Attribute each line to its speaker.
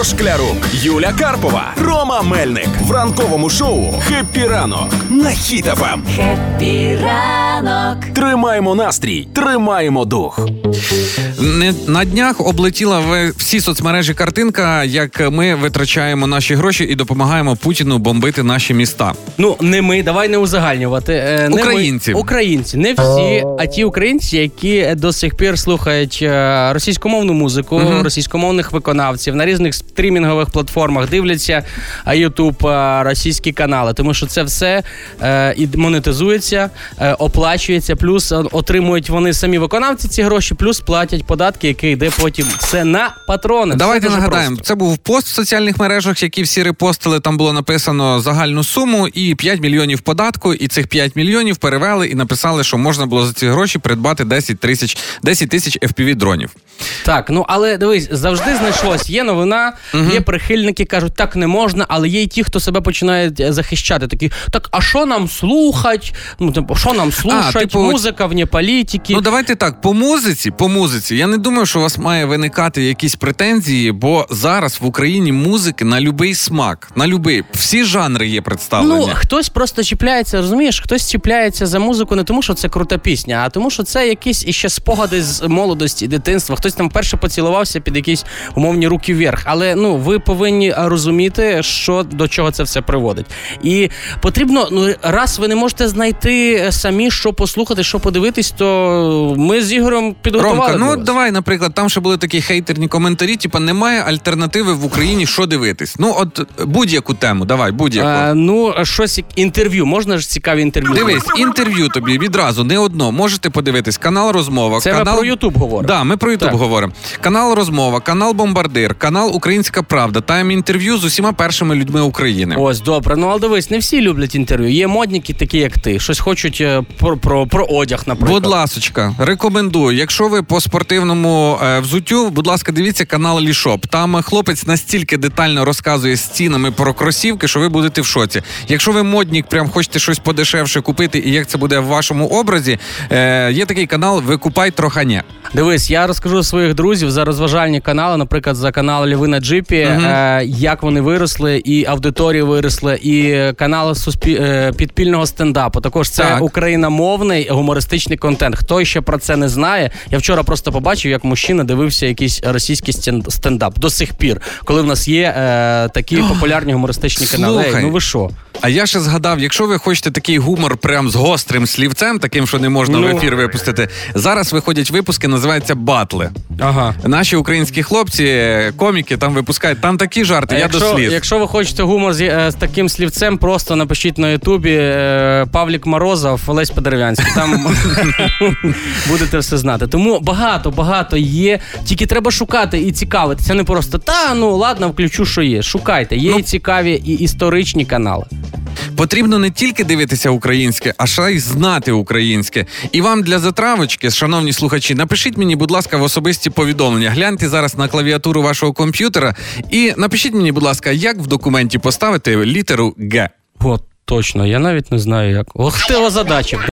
Speaker 1: Ігор Шклярук, Юля Карпова, Рома Мельник в ранковому шоу «Happy ранок» на Хіт-ФМ.
Speaker 2: Happy ранок.
Speaker 1: Тримаємо настрій, тримаємо дух.
Speaker 3: На днях облетіла в всі соцмережі картинка, як ми витрачаємо наші гроші і допомагаємо Путіну бомбити наші міста.
Speaker 4: Ну, не ми, давай не узагальнювати. Е, не
Speaker 3: Українці.
Speaker 4: Ми, українці, не всі, а ті українці, які до сих пір слухають е, російськомовну музику,
Speaker 3: Мгм.
Speaker 4: російськомовних виконавців на різних стрімінгових платформах, дивляться Ютуб, російські канали, тому що це все е, і монетизується, е, оплачується, плюс е, отримують вони самі виконавці ці гроші, плюс платять податки, які йде потім все на патрони.
Speaker 3: Давайте
Speaker 4: Все
Speaker 3: нагадаємо,
Speaker 4: просто.
Speaker 3: це був пост в соціальних мережах, які всі репостили. Там було написано загальну суму і 5 мільйонів податку. І цих 5 мільйонів перевели і написали, що можна було за ці гроші придбати 10 тисяч 10 тисяч FPV дронів.
Speaker 4: Так, ну але дивись, завжди знайшлось. Є новина, є прихильники, кажуть, так не можна, але є й ті, хто себе починають е, захищати. Такі, так, а що нам слухать? Ну, типу, що нам слушать?
Speaker 3: типу,
Speaker 4: Музика вне політики.
Speaker 3: Ну давайте так, по музиці, по музиці. Я не думаю, що у вас має виникати якісь претензії, бо зараз в Україні музики на любий смак, на любий. Всі жанри є представлені.
Speaker 4: Ну, хтось просто чіпляється, розумієш, хтось чіпляється за музику не тому, що це крута пісня, а тому, що це якісь іще спогади з молодості, дитинства. Хтось там вперше поцілувався під якісь умовні руки вверх. Але ну ви повинні розуміти, що до чого це все приводить. І потрібно, ну раз ви не можете знайти самі, що послухати, що подивитись, то ми з Ігорем підготували.
Speaker 3: Ромка, ну
Speaker 4: вас.
Speaker 3: давай, наприклад, там ще були такі хейтерні коментарі. Типа немає альтернативи в Україні, що дивитись. Ну, от будь-яку тему, давай, будь-яку.
Speaker 4: А, ну, щось інтерв'ю. Можна ж цікаві інтерв'ю?
Speaker 3: Дивись, інтерв'ю тобі відразу не одно. Можете подивитись канал Розмова.
Speaker 4: Це
Speaker 3: канал...
Speaker 4: ми про Ютуб говоримо.
Speaker 3: Да, ми про Ютуб говоримо. Канал Розмова, канал Бомбардир, канал Українська Правда. Там інтерв'ю з усіма першими людьми України.
Speaker 4: Ось добре. Ну але дивись, не всі люблять інтерв'ю. Є модники, такі як ти. Щось хочуть е, про, про, про одяг, наприклад.
Speaker 3: Будь ласочка, рекомендую. Якщо ви по спортивному е, взуттю, будь ласка, дивіться канал Лішоп. Там е, хлопець настільки детально розказує з цінами про кросівки, що ви будете в шоці. Якщо ви моднік, прям хочете щось подешевше купити, і як це буде в вашому образі, е, є такий канал Викупай троханя.
Speaker 4: Дивись, я розкажу своїх друзів за розважальні канали, наприклад, за канал Льви на Джипі,
Speaker 3: Мгм.
Speaker 4: е, як вони виросли, і аудиторія виросла, і канал суспі... е, підпільного стендапу. Також це
Speaker 3: Так.
Speaker 4: україномовний гумористичний контент. Хто ще про це не знає? Я вчора просто побачив, як мужчина дивився якийсь російський стен- стендап до сих пір, коли в нас є е, такі популярні гумористичні канали.
Speaker 3: слухай.
Speaker 4: Ну ви що?
Speaker 3: А я ще згадав, якщо ви хочете такий гумор прям з гострим слівцем, таким, що не можна в
Speaker 4: Ну.
Speaker 3: ефір випустити, зараз виходять випуски, називаються батли.
Speaker 4: Ага.
Speaker 3: Наші українські хлопці, коміки там випускають. Там такі жарти,
Speaker 4: А
Speaker 3: я
Speaker 4: якщо,
Speaker 3: до сліз.
Speaker 4: якщо ви хочете гумор з, е, з таким слівцем, просто напишіть на Ютубі е, Павлік Морозов, Олесь Подерев'янський. Там будете все знати. Тому багато, багато є. Тільки треба шукати і цікавити. Це не просто та ну ладно, включу, що є. Шукайте. Є
Speaker 3: Ну.
Speaker 4: і цікаві, і історичні канали.
Speaker 3: Потрібно не тільки дивитися українське, а ще й знати українське. І вам для затравочки, шановні слухачі, напишіть мені, будь ласка, в особисті повідомлення. Гляньте зараз на клавіатуру вашого комп'ютера і напишіть мені, будь ласка, як в документі поставити літеру Г.
Speaker 4: От, точно, я навіть не знаю як. Охтива задача.